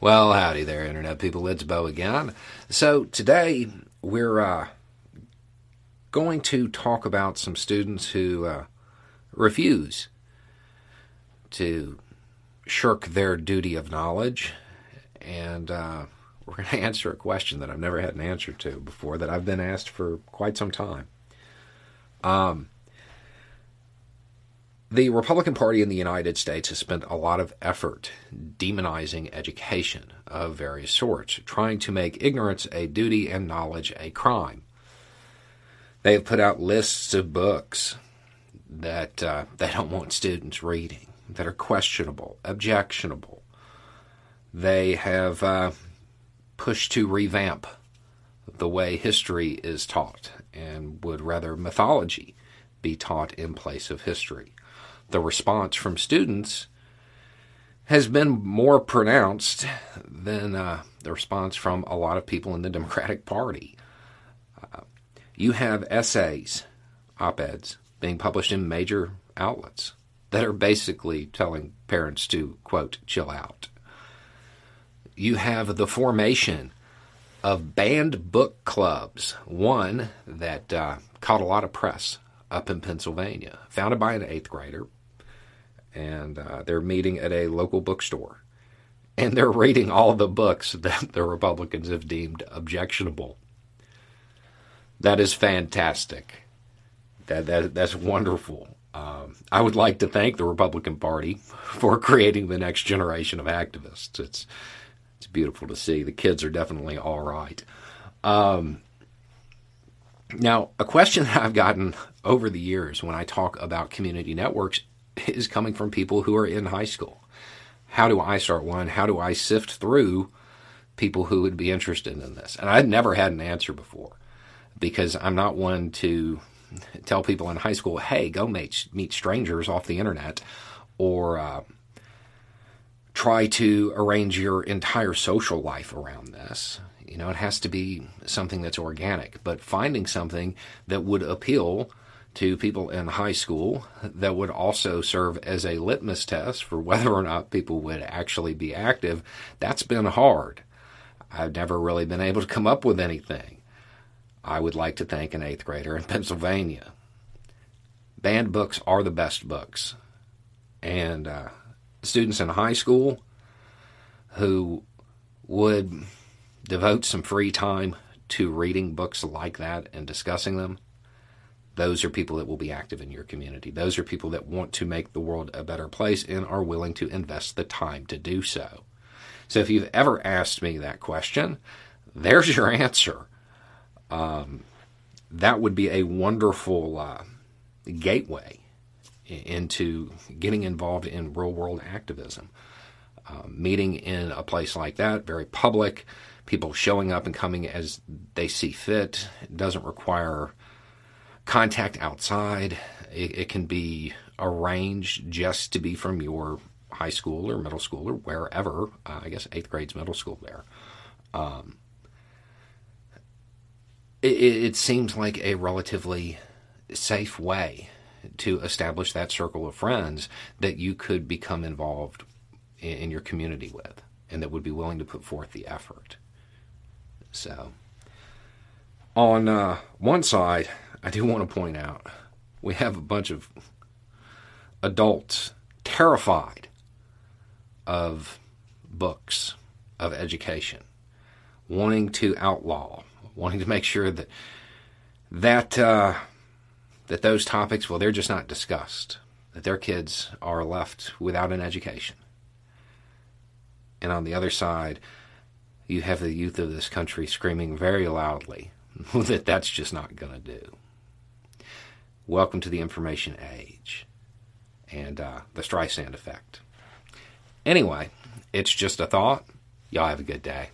Well, howdy there, Internet people. It's Bo again. So, today we're uh, going to talk about some students who uh, refuse to shirk their duty of knowledge. And uh, we're going to answer a question that I've never had an answer to before, that I've been asked for quite some time. Um, the Republican Party in the United States has spent a lot of effort demonizing education of various sorts, trying to make ignorance a duty and knowledge a crime. They have put out lists of books that uh, they don't want students reading, that are questionable, objectionable. They have uh, pushed to revamp the way history is taught and would rather mythology be taught in place of history the response from students has been more pronounced than uh, the response from a lot of people in the Democratic Party. Uh, you have essays, op eds, being published in major outlets that are basically telling parents to, quote, chill out. You have the formation of banned book clubs, one that uh, caught a lot of press up in Pennsylvania, founded by an eighth grader, and uh, they're meeting at a local bookstore. And they're reading all the books that the Republicans have deemed objectionable. That is fantastic. That, that that's wonderful. Um, I would like to thank the Republican Party for creating the next generation of activists. It's it's beautiful to see. The kids are definitely all right. Um, now, a question that I've gotten over the years when I talk about community networks is coming from people who are in high school. How do I start one? How do I sift through people who would be interested in this? And I'd never had an answer before because I'm not one to tell people in high school, hey, go meet, meet strangers off the internet or uh, try to arrange your entire social life around this. You know, it has to be something that's organic, but finding something that would appeal to people in high school that would also serve as a litmus test for whether or not people would actually be active, that's been hard. I've never really been able to come up with anything. I would like to thank an eighth grader in Pennsylvania. Banned books are the best books. And uh, students in high school who would devote some free time to reading books like that and discussing them, those are people that will be active in your community. Those are people that want to make the world a better place and are willing to invest the time to do so. So if you've ever asked me that question, there's your answer. Um, that would be a wonderful uh, gateway into getting involved in real world activism. Uh, meeting in a place like that, very public, people showing up and coming as they see fit. It doesn't require contact outside. It, it, can be arranged just to be from your high school or middle school or wherever. Uh, I guess eighth grade's middle school there. Um, it, it seems like a relatively safe way to establish that circle of friends that you could become involved in, in your community with and that would be willing to put forth the effort. So, on uh, one side, I do want to point out we have a bunch of adults terrified of books, of education, wanting to outlaw, wanting to make sure that that uh, that those topics, well, they're just not discussed. That their kids are left without an education. And on the other side, you have the youth of this country screaming very loudly that that's just not going to do. Welcome to the information age and uh, the Streisand effect. Anyway, it's just a thought. Y'all have a good day.